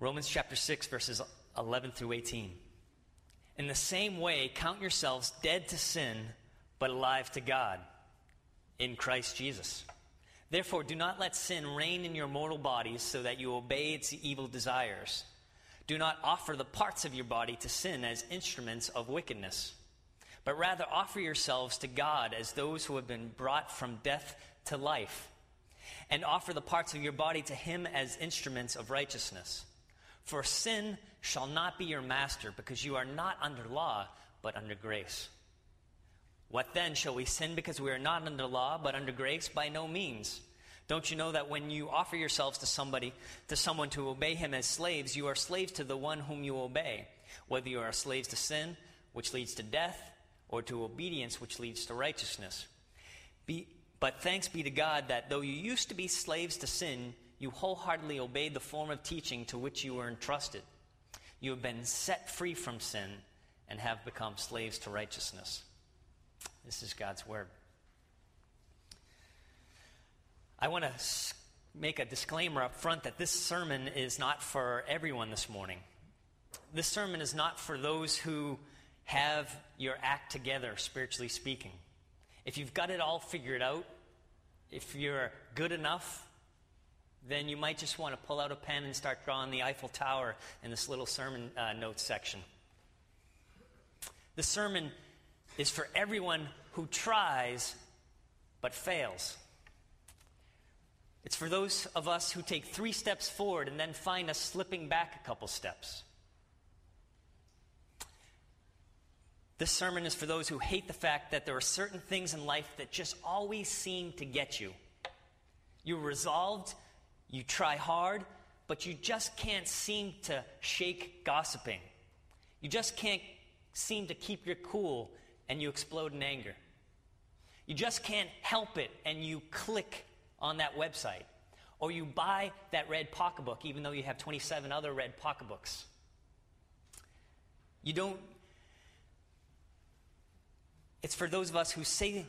Romans chapter 6, verses 11 through 18. In the same way, count yourselves dead to sin, but alive to God in Christ Jesus. Therefore, do not let sin reign in your mortal bodies so that you obey its evil desires. Do not offer the parts of your body to sin as instruments of wickedness, but rather offer yourselves to God as those who have been brought from death to life, and offer the parts of your body to Him as instruments of righteousness. For sin shall not be your master, because you are not under law, but under grace. What then? Shall we sin because we are not under law, but under grace? By no means. Don't you know that when you offer yourselves to somebody, to someone to obey him as slaves, you are slaves to the one whom you obey, whether you are slaves to sin, which leads to death, or to obedience, which leads to righteousness. Be, but thanks be to God that though you used to be slaves to sin, you wholeheartedly obeyed the form of teaching to which you were entrusted. You have been set free from sin and have become slaves to righteousness. This is God's word. I want to make a disclaimer up front that this sermon is not for everyone this morning. This sermon is not for those who have your act together, spiritually speaking. If you've got it all figured out, if you're good enough, then you might just want to pull out a pen and start drawing the Eiffel Tower in this little sermon uh, notes section. The sermon is for everyone who tries but fails. It's for those of us who take three steps forward and then find us slipping back a couple steps. This sermon is for those who hate the fact that there are certain things in life that just always seem to get you. You're resolved you try hard, but you just can't seem to shake gossiping. You just can't seem to keep your cool and you explode in anger. You just can't help it and you click on that website. Or you buy that red pocketbook even though you have 27 other red pocketbooks. You don't. It's for those of us who say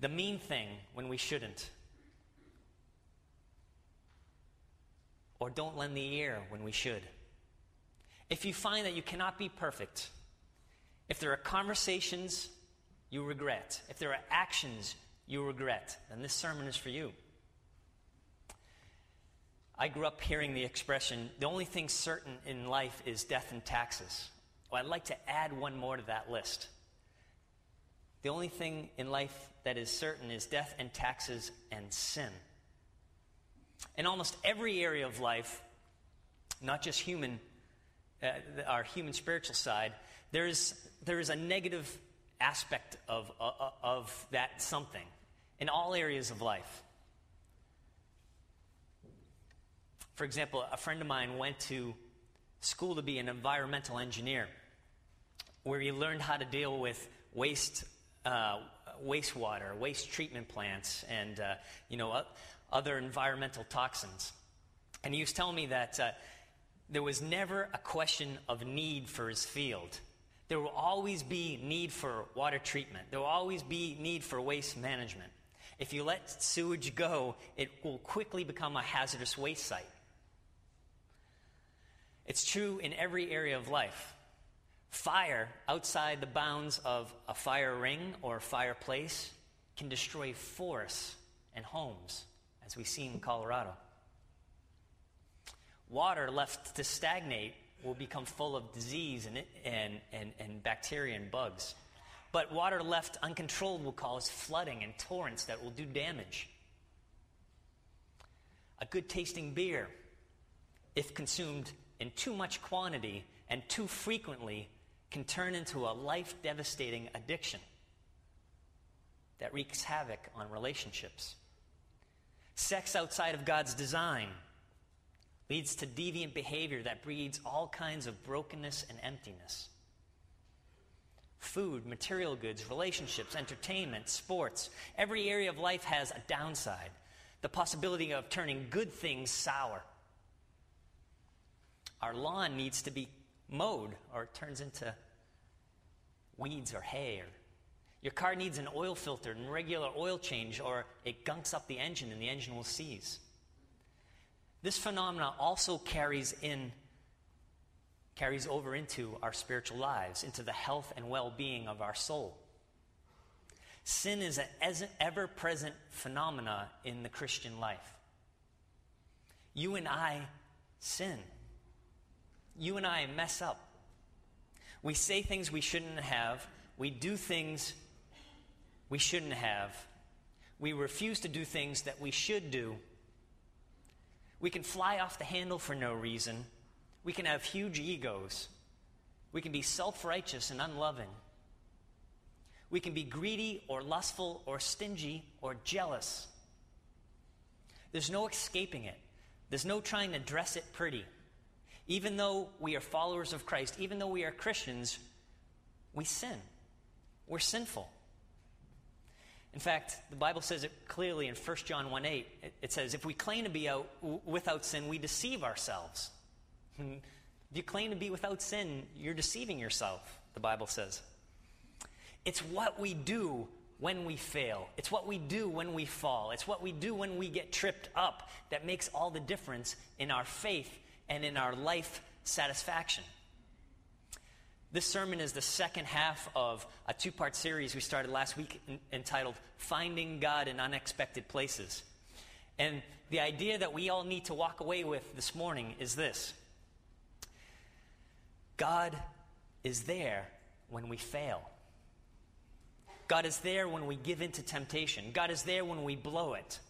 the mean thing when we shouldn't. Or don't lend the ear when we should. If you find that you cannot be perfect, if there are conversations you regret, if there are actions you regret, then this sermon is for you. I grew up hearing the expression, the only thing certain in life is death and taxes. Well, I'd like to add one more to that list. The only thing in life that is certain is death and taxes and sin in almost every area of life, not just human, uh, our human spiritual side, there is, there is a negative aspect of, uh, uh, of that something in all areas of life. For example, a friend of mine went to school to be an environmental engineer, where he learned how to deal with waste, uh, wastewater, waste treatment plants, and uh, you know other environmental toxins. And he was telling me that uh, there was never a question of need for his field. There will always be need for water treatment. There will always be need for waste management. If you let sewage go, it will quickly become a hazardous waste site. It's true in every area of life. Fire outside the bounds of a fire ring or fireplace can destroy forests and homes as we see in Colorado. Water left to stagnate will become full of disease and, and, and, and bacteria and bugs. But water left uncontrolled will cause flooding and torrents that will do damage. A good tasting beer, if consumed in too much quantity and too frequently, can turn into a life devastating addiction that wreaks havoc on relationships. Sex outside of God's design leads to deviant behavior that breeds all kinds of brokenness and emptiness. Food, material goods, relationships, entertainment, sports, every area of life has a downside the possibility of turning good things sour. Our lawn needs to be mowed or it turns into weeds or hay or your car needs an oil filter and regular oil change, or it gunks up the engine and the engine will seize. This phenomena also carries in carries over into our spiritual lives, into the health and well being of our soul. Sin is an ever present phenomena in the Christian life. You and I sin. You and I mess up. We say things we shouldn't have. We do things we shouldn't have. We refuse to do things that we should do. We can fly off the handle for no reason. We can have huge egos. We can be self righteous and unloving. We can be greedy or lustful or stingy or jealous. There's no escaping it. There's no trying to dress it pretty. Even though we are followers of Christ, even though we are Christians, we sin. We're sinful. In fact, the Bible says it clearly in 1 John 1 8. It says, If we claim to be out, without sin, we deceive ourselves. If you claim to be without sin, you're deceiving yourself, the Bible says. It's what we do when we fail. It's what we do when we fall. It's what we do when we get tripped up that makes all the difference in our faith and in our life satisfaction. This sermon is the second half of a two part series we started last week entitled Finding God in Unexpected Places. And the idea that we all need to walk away with this morning is this God is there when we fail. God is there when we give in to temptation. God is there when we blow it.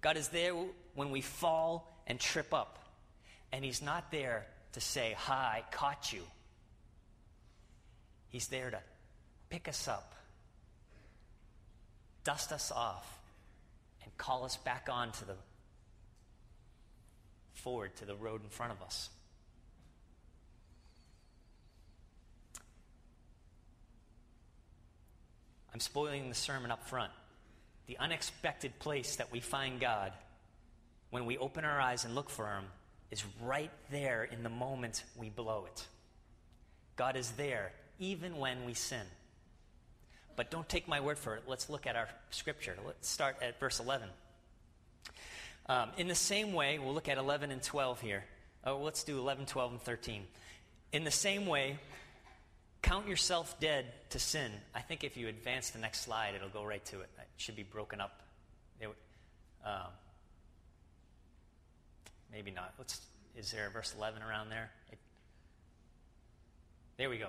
God is there when we fall and trip up. And He's not there to say, Hi, caught you. He's there to pick us up, dust us off, and call us back on to the forward to the road in front of us. I'm spoiling the sermon up front. The unexpected place that we find God when we open our eyes and look for Him is right there in the moment we blow it. God is there even when we sin. But don't take my word for it. Let's look at our scripture. Let's start at verse 11. Um, in the same way, we'll look at 11 and 12 here. Oh, let's do 11, 12, and 13. In the same way, Count yourself dead to sin. I think if you advance the next slide, it'll go right to it. It should be broken up. It, um, maybe not. Let's, is there a verse 11 around there? It, there we go.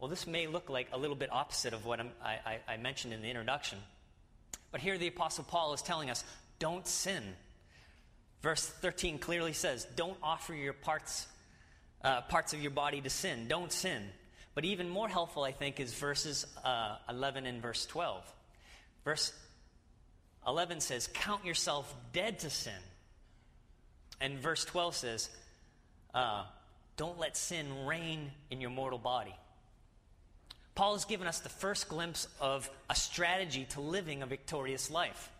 Well, this may look like a little bit opposite of what I, I, I mentioned in the introduction, but here the Apostle Paul is telling us don't sin. Verse 13 clearly says, don't offer your parts, uh, parts of your body to sin. Don't sin. But even more helpful, I think, is verses uh, 11 and verse 12. Verse 11 says, Count yourself dead to sin. And verse 12 says, uh, Don't let sin reign in your mortal body. Paul has given us the first glimpse of a strategy to living a victorious life.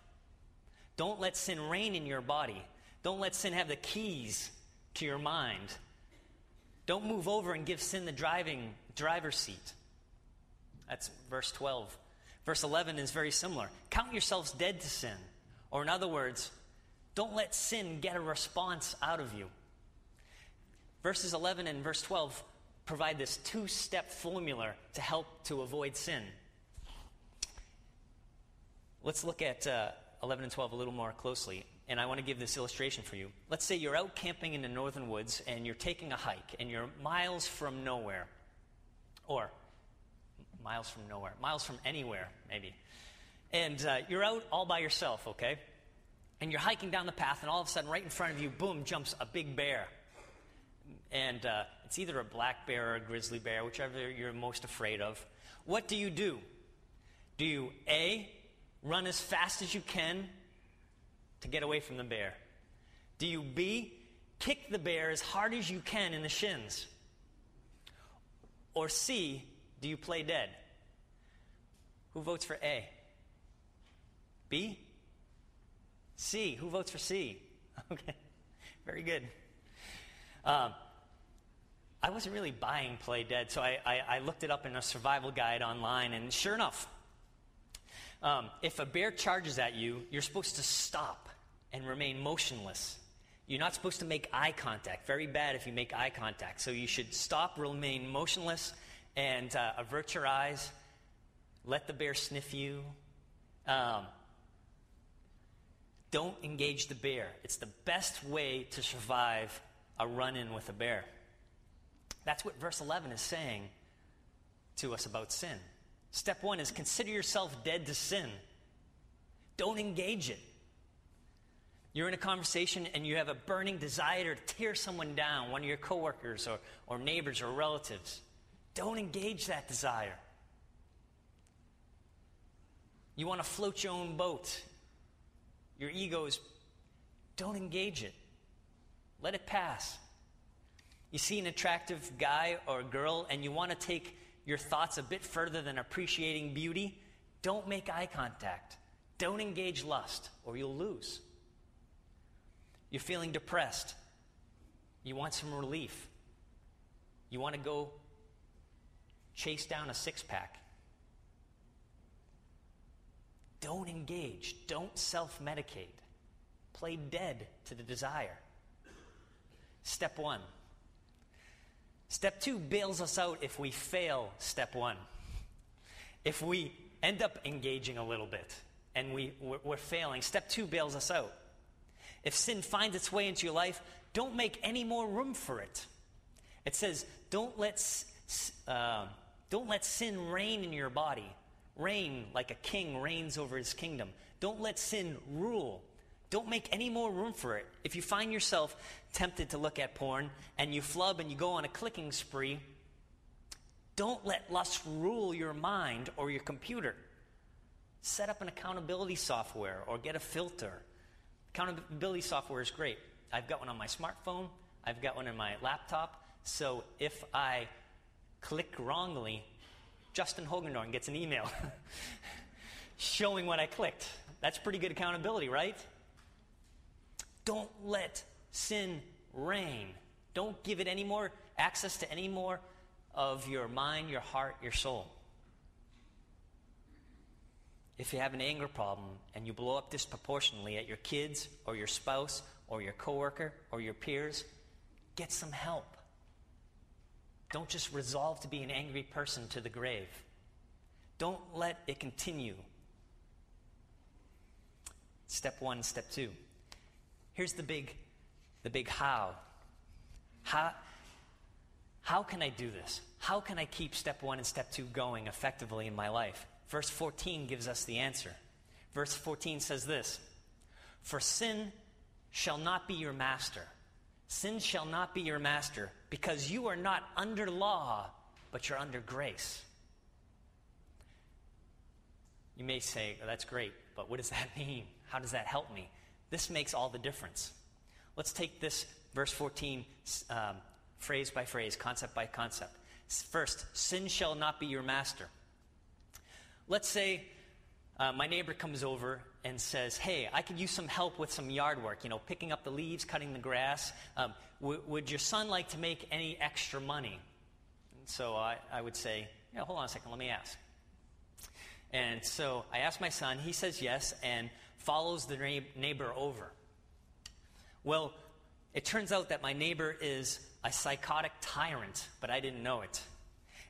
Don't let sin reign in your body. Don't let sin have the keys to your mind. Don't move over and give sin the driving driver's seat. That's verse 12. Verse 11 is very similar. Count yourselves dead to sin. Or, in other words, don't let sin get a response out of you. Verses 11 and verse 12 provide this two step formula to help to avoid sin. Let's look at uh, 11 and 12 a little more closely, and I want to give this illustration for you. Let's say you're out camping in the northern woods and you're taking a hike and you're miles from nowhere, or miles from nowhere, miles from anywhere, maybe. And uh, you're out all by yourself, okay? And you're hiking down the path, and all of a sudden, right in front of you, boom, jumps a big bear. And uh, it's either a black bear or a grizzly bear, whichever you're most afraid of. What do you do? Do you A, run as fast as you can to get away from the bear? Do you B, kick the bear as hard as you can in the shins? Or C, Do you play dead? Who votes for A? B? C. Who votes for C? Okay, very good. Um, I wasn't really buying Play Dead, so I, I, I, looked it up in a survival guide online, and sure enough, um, if a bear charges at you, you're supposed to stop and remain motionless. You're not supposed to make eye contact. Very bad if you make eye contact. So you should stop, remain motionless, and uh, avert your eyes. Let the bear sniff you. Um, don't engage the bear. It's the best way to survive a run in with a bear. That's what verse 11 is saying to us about sin. Step one is consider yourself dead to sin. Don't engage it. You're in a conversation and you have a burning desire to tear someone down, one of your coworkers or, or neighbors or relatives. Don't engage that desire. You want to float your own boat. Your ego is, don't engage it. Let it pass. You see an attractive guy or girl and you want to take your thoughts a bit further than appreciating beauty, don't make eye contact. Don't engage lust or you'll lose. You're feeling depressed. You want some relief. You want to go chase down a six pack. Don't engage. Don't self medicate. Play dead to the desire. Step one. Step two bails us out if we fail step one. If we end up engaging a little bit and we, we're, we're failing, step two bails us out. If sin finds its way into your life, don't make any more room for it. It says, don't let, uh, don't let sin reign in your body. Reign like a king reigns over his kingdom. Don't let sin rule. Don't make any more room for it. If you find yourself tempted to look at porn and you flub and you go on a clicking spree, don't let lust rule your mind or your computer. Set up an accountability software or get a filter. Accountability software is great. I've got one on my smartphone, I've got one on my laptop. So if I click wrongly, Justin Hogendorn gets an email showing what I clicked. That's pretty good accountability, right? Don't let sin reign. Don't give it any more access to any more of your mind, your heart, your soul. If you have an anger problem and you blow up disproportionately at your kids or your spouse or your coworker or your peers, get some help. Don't just resolve to be an angry person to the grave. Don't let it continue. Step one, step two. Here's the big, the big how. How, how can I do this? How can I keep step one and step two going effectively in my life? Verse 14 gives us the answer. Verse 14 says this For sin shall not be your master. Sin shall not be your master, because you are not under law, but you're under grace. You may say, oh, that's great, but what does that mean? How does that help me? This makes all the difference. Let's take this verse 14 um, phrase by phrase, concept by concept. First, sin shall not be your master. Let's say uh, my neighbor comes over and says, Hey, I could use some help with some yard work, you know, picking up the leaves, cutting the grass. Um, w- would your son like to make any extra money? And so I, I would say, Yeah, hold on a second, let me ask. And so I asked my son, he says yes, and follows the neighbor over. Well, it turns out that my neighbor is a psychotic tyrant, but I didn't know it.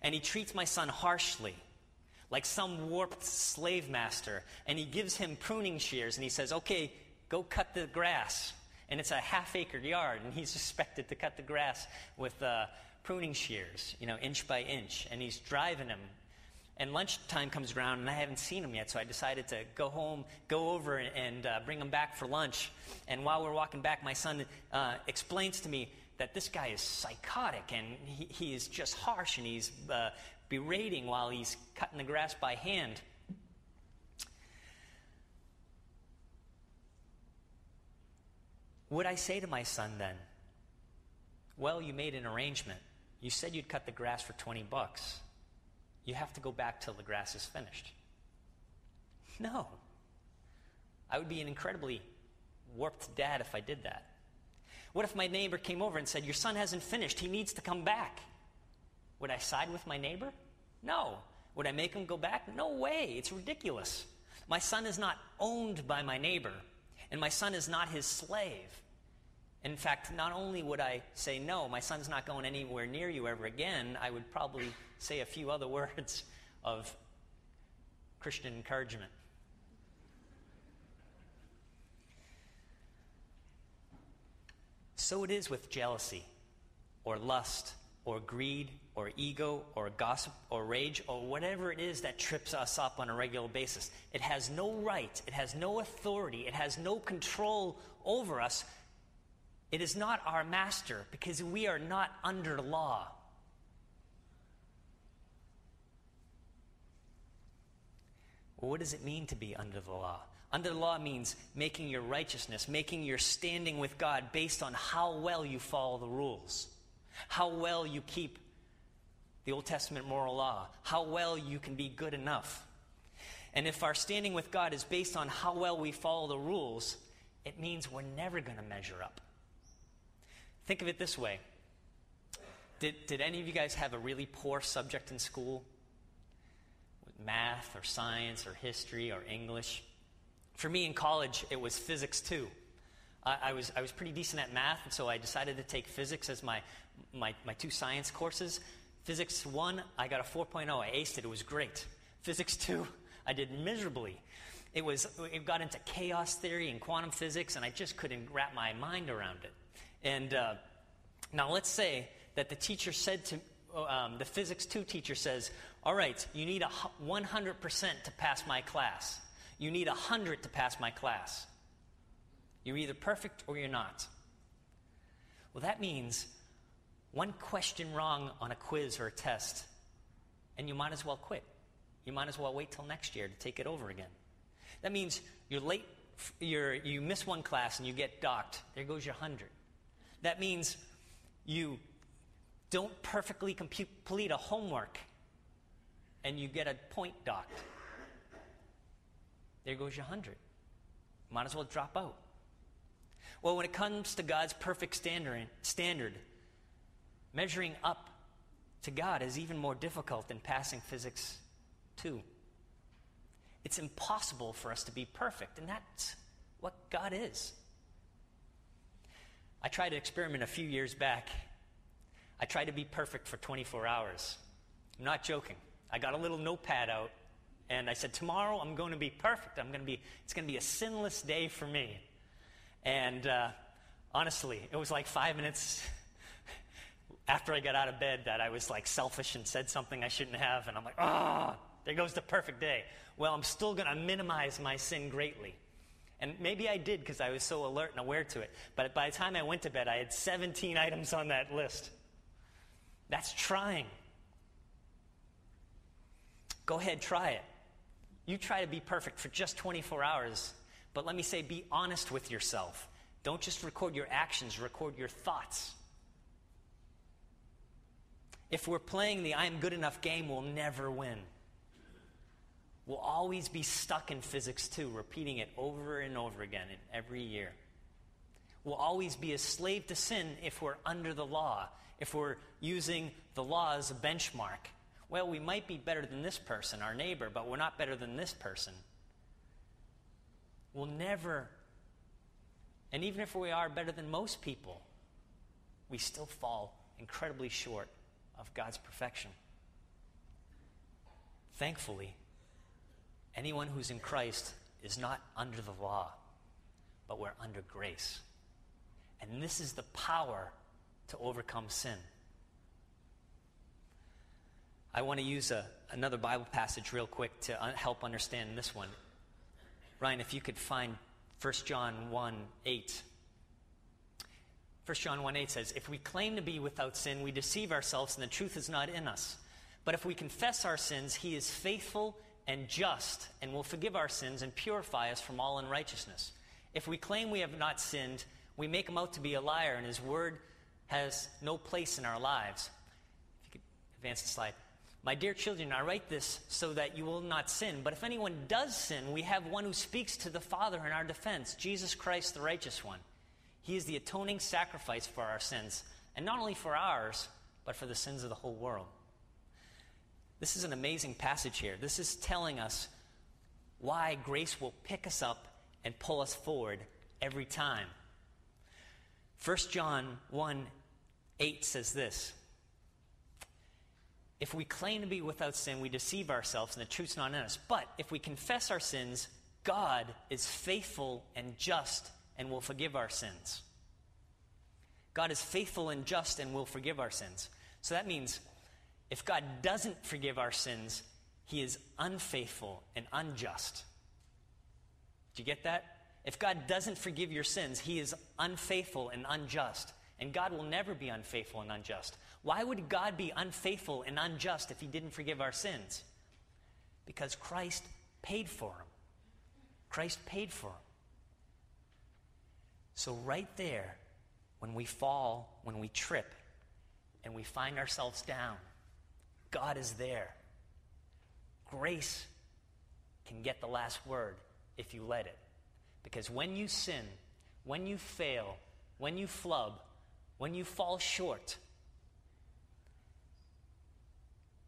And he treats my son harshly, like some warped slave master. And he gives him pruning shears and he says, Okay, go cut the grass. And it's a half acre yard, and he's expected to cut the grass with uh, pruning shears, you know, inch by inch. And he's driving him and lunchtime comes around, and I haven't seen him yet, so I decided to go home, go over, and uh, bring him back for lunch. And while we're walking back, my son uh, explains to me that this guy is psychotic, and he, he is just harsh, and he's uh, berating while he's cutting the grass by hand. Would I say to my son then, Well, you made an arrangement. You said you'd cut the grass for 20 bucks. You have to go back till the grass is finished. No. I would be an incredibly warped dad if I did that. What if my neighbor came over and said, Your son hasn't finished, he needs to come back? Would I side with my neighbor? No. Would I make him go back? No way. It's ridiculous. My son is not owned by my neighbor, and my son is not his slave. In fact, not only would I say, No, my son's not going anywhere near you ever again, I would probably say a few other words of Christian encouragement. So it is with jealousy or lust or greed or ego or gossip or rage or whatever it is that trips us up on a regular basis. It has no right, it has no authority, it has no control over us. It is not our master because we are not under law. Well, what does it mean to be under the law? Under the law means making your righteousness, making your standing with God based on how well you follow the rules, how well you keep the Old Testament moral law, how well you can be good enough. And if our standing with God is based on how well we follow the rules, it means we're never going to measure up. Think of it this way did, did any of you guys have a really poor subject in school? Math or science or history or English? For me in college, it was physics too. I, I, was, I was pretty decent at math, and so I decided to take physics as my, my, my two science courses. Physics 1, I got a 4.0. I aced it. It was great. Physics 2, I did miserably. It, was, it got into chaos theory and quantum physics, and I just couldn't wrap my mind around it. And uh, now let's say that the teacher said to, um, the physics 2 teacher says, All right, you need a 100% to pass my class. You need 100 to pass my class. You're either perfect or you're not. Well, that means one question wrong on a quiz or a test, and you might as well quit. You might as well wait till next year to take it over again. That means you're late, you're, you miss one class and you get docked. There goes your 100. That means you don't perfectly complete a homework and you get a point docked. There goes your 100. Might as well drop out. Well, when it comes to God's perfect standard, standard, measuring up to God is even more difficult than passing physics 2. It's impossible for us to be perfect, and that's what God is. I tried to experiment a few years back. I tried to be perfect for 24 hours. I'm not joking. I got a little notepad out and I said, Tomorrow I'm going to be perfect. I'm going to be, it's going to be a sinless day for me. And uh, honestly, it was like five minutes after I got out of bed that I was like selfish and said something I shouldn't have. And I'm like, ah, there goes the perfect day. Well, I'm still going to minimize my sin greatly. And maybe I did because I was so alert and aware to it. But by the time I went to bed, I had 17 items on that list. That's trying. Go ahead, try it. You try to be perfect for just 24 hours, but let me say, be honest with yourself. Don't just record your actions, record your thoughts. If we're playing the I'm good enough game, we'll never win. We'll always be stuck in physics 2, repeating it over and over again in every year. We'll always be a slave to sin if we're under the law, if we're using the law as a benchmark well, we might be better than this person, our neighbor, but we're not better than this person. We'll never, and even if we are better than most people, we still fall incredibly short of God's perfection. Thankfully, anyone who's in Christ is not under the law, but we're under grace. And this is the power to overcome sin. I want to use a, another Bible passage real quick to un- help understand this one. Ryan, if you could find 1 John 1 8. 1 John 1 8 says, If we claim to be without sin, we deceive ourselves and the truth is not in us. But if we confess our sins, he is faithful and just and will forgive our sins and purify us from all unrighteousness. If we claim we have not sinned, we make him out to be a liar and his word has no place in our lives. If you could advance the slide. My dear children, I write this so that you will not sin. But if anyone does sin, we have one who speaks to the Father in our defense Jesus Christ, the righteous one. He is the atoning sacrifice for our sins, and not only for ours, but for the sins of the whole world. This is an amazing passage here. This is telling us why grace will pick us up and pull us forward every time. 1 John 1 8 says this If we claim to be without sin, we deceive ourselves and the truth's not in us. But if we confess our sins, God is faithful and just and will forgive our sins. God is faithful and just and will forgive our sins. So that means if God doesn't forgive our sins, he is unfaithful and unjust. Do you get that? If God doesn't forgive your sins, he is unfaithful and unjust. And God will never be unfaithful and unjust. Why would God be unfaithful and unjust if he didn't forgive our sins? Because Christ paid for them. Christ paid for them. So, right there, when we fall, when we trip, and we find ourselves down, God is there. Grace can get the last word if you let it. Because when you sin, when you fail, when you flub, when you fall short,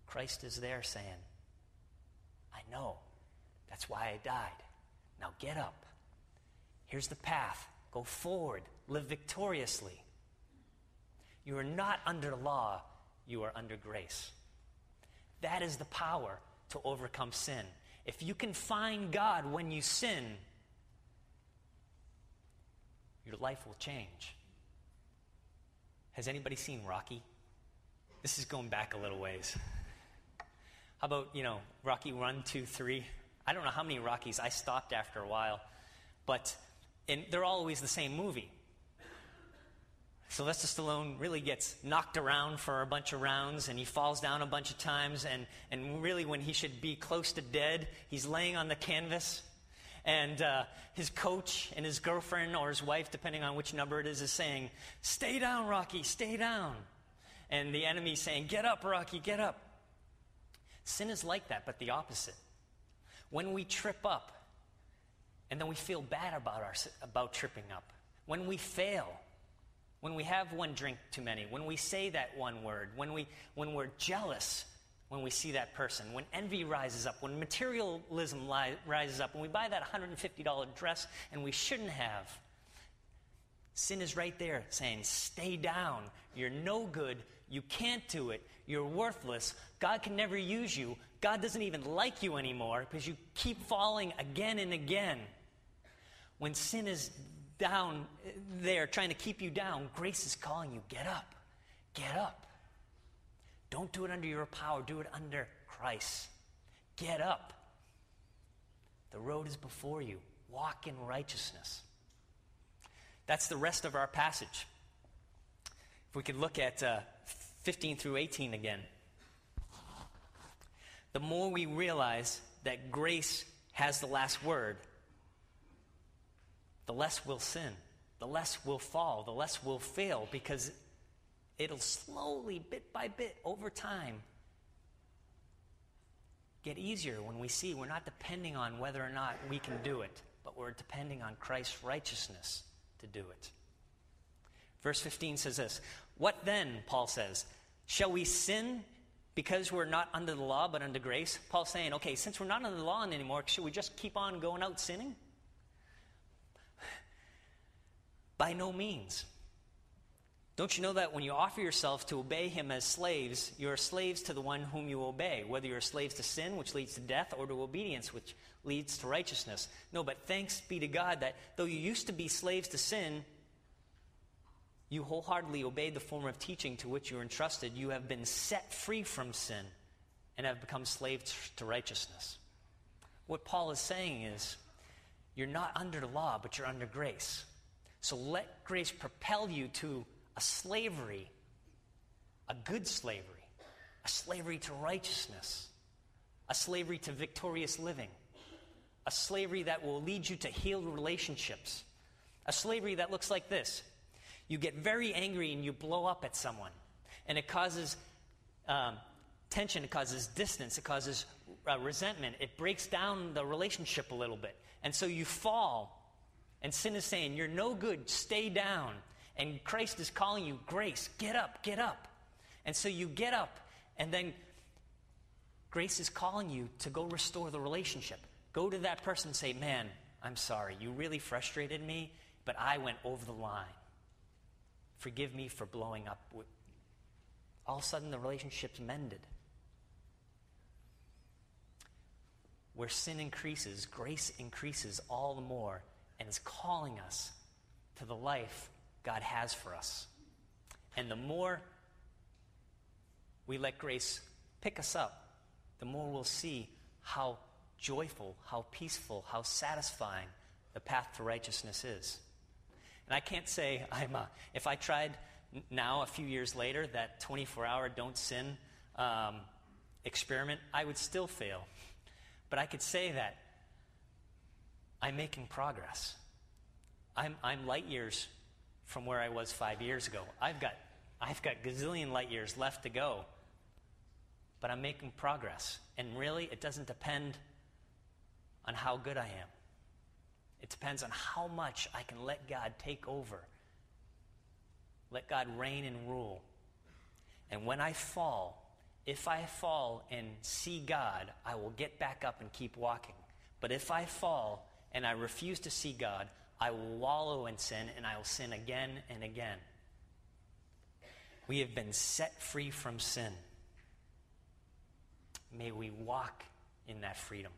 Christ is there saying, I know. That's why I died. Now get up. Here's the path. Go forward. Live victoriously. You are not under law, you are under grace. That is the power to overcome sin. If you can find God when you sin, your life will change. Has anybody seen Rocky? This is going back a little ways. How about, you know, Rocky 1, 2, 3? I don't know how many Rockies. I stopped after a while. But and they're always the same movie. Sylvester Stallone really gets knocked around for a bunch of rounds and he falls down a bunch of times. And, and really, when he should be close to dead, he's laying on the canvas. And uh, his coach and his girlfriend or his wife, depending on which number it is, is saying, Stay down, Rocky, stay down. And the enemy saying, Get up, Rocky, get up. Sin is like that, but the opposite. When we trip up and then we feel bad about, our, about tripping up, when we fail, when we have one drink too many, when we say that one word, when, we, when we're jealous when we see that person, when envy rises up, when materialism li- rises up, when we buy that $150 dress and we shouldn't have. Sin is right there saying, Stay down. You're no good. You can't do it. You're worthless. God can never use you. God doesn't even like you anymore because you keep falling again and again. When sin is down eh, there trying to keep you down, grace is calling you, get up, get up. Don't do it under your power, do it under Christ. Get up. The road is before you. Walk in righteousness. That's the rest of our passage. If we could look at uh, 15 through 18 again. The more we realize that grace has the last word, the less we'll sin, the less we'll fall, the less we'll fail, because it'll slowly, bit by bit, over time, get easier when we see we're not depending on whether or not we can do it, but we're depending on Christ's righteousness to do it. Verse 15 says this What then, Paul says, shall we sin because we're not under the law but under grace? Paul's saying, okay, since we're not under the law anymore, should we just keep on going out sinning? By no means. Don't you know that when you offer yourself to obey him as slaves, you are slaves to the one whom you obey, whether you're slaves to sin, which leads to death, or to obedience, which leads to righteousness? No, but thanks be to God that though you used to be slaves to sin, you wholeheartedly obeyed the form of teaching to which you were entrusted. You have been set free from sin and have become slaves to righteousness. What Paul is saying is, you're not under law, but you're under grace. So let grace propel you to a slavery, a good slavery, a slavery to righteousness, a slavery to victorious living, a slavery that will lead you to healed relationships, a slavery that looks like this. You get very angry and you blow up at someone, and it causes um, tension, it causes distance, it causes uh, resentment, it breaks down the relationship a little bit. And so you fall, and sin is saying, You're no good, stay down. And Christ is calling you, Grace, get up, get up. And so you get up, and then grace is calling you to go restore the relationship. Go to that person and say, Man, I'm sorry. You really frustrated me, but I went over the line. Forgive me for blowing up. All of a sudden, the relationship's mended. Where sin increases, grace increases all the more and is calling us to the life God has for us. And the more we let grace pick us up, the more we'll see how joyful, how peaceful, how satisfying the path to righteousness is. And I can't say I'm a, if I tried now, a few years later, that 24 hour don't sin um, experiment, I would still fail. But I could say that I'm making progress. I'm, I'm light years from where I was five years ago. I've got, I've got gazillion light years left to go, but I'm making progress. And really, it doesn't depend on how good I am. It depends on how much I can let God take over. Let God reign and rule. And when I fall, if I fall and see God, I will get back up and keep walking. But if I fall and I refuse to see God, I will wallow in sin and I will sin again and again. We have been set free from sin. May we walk in that freedom.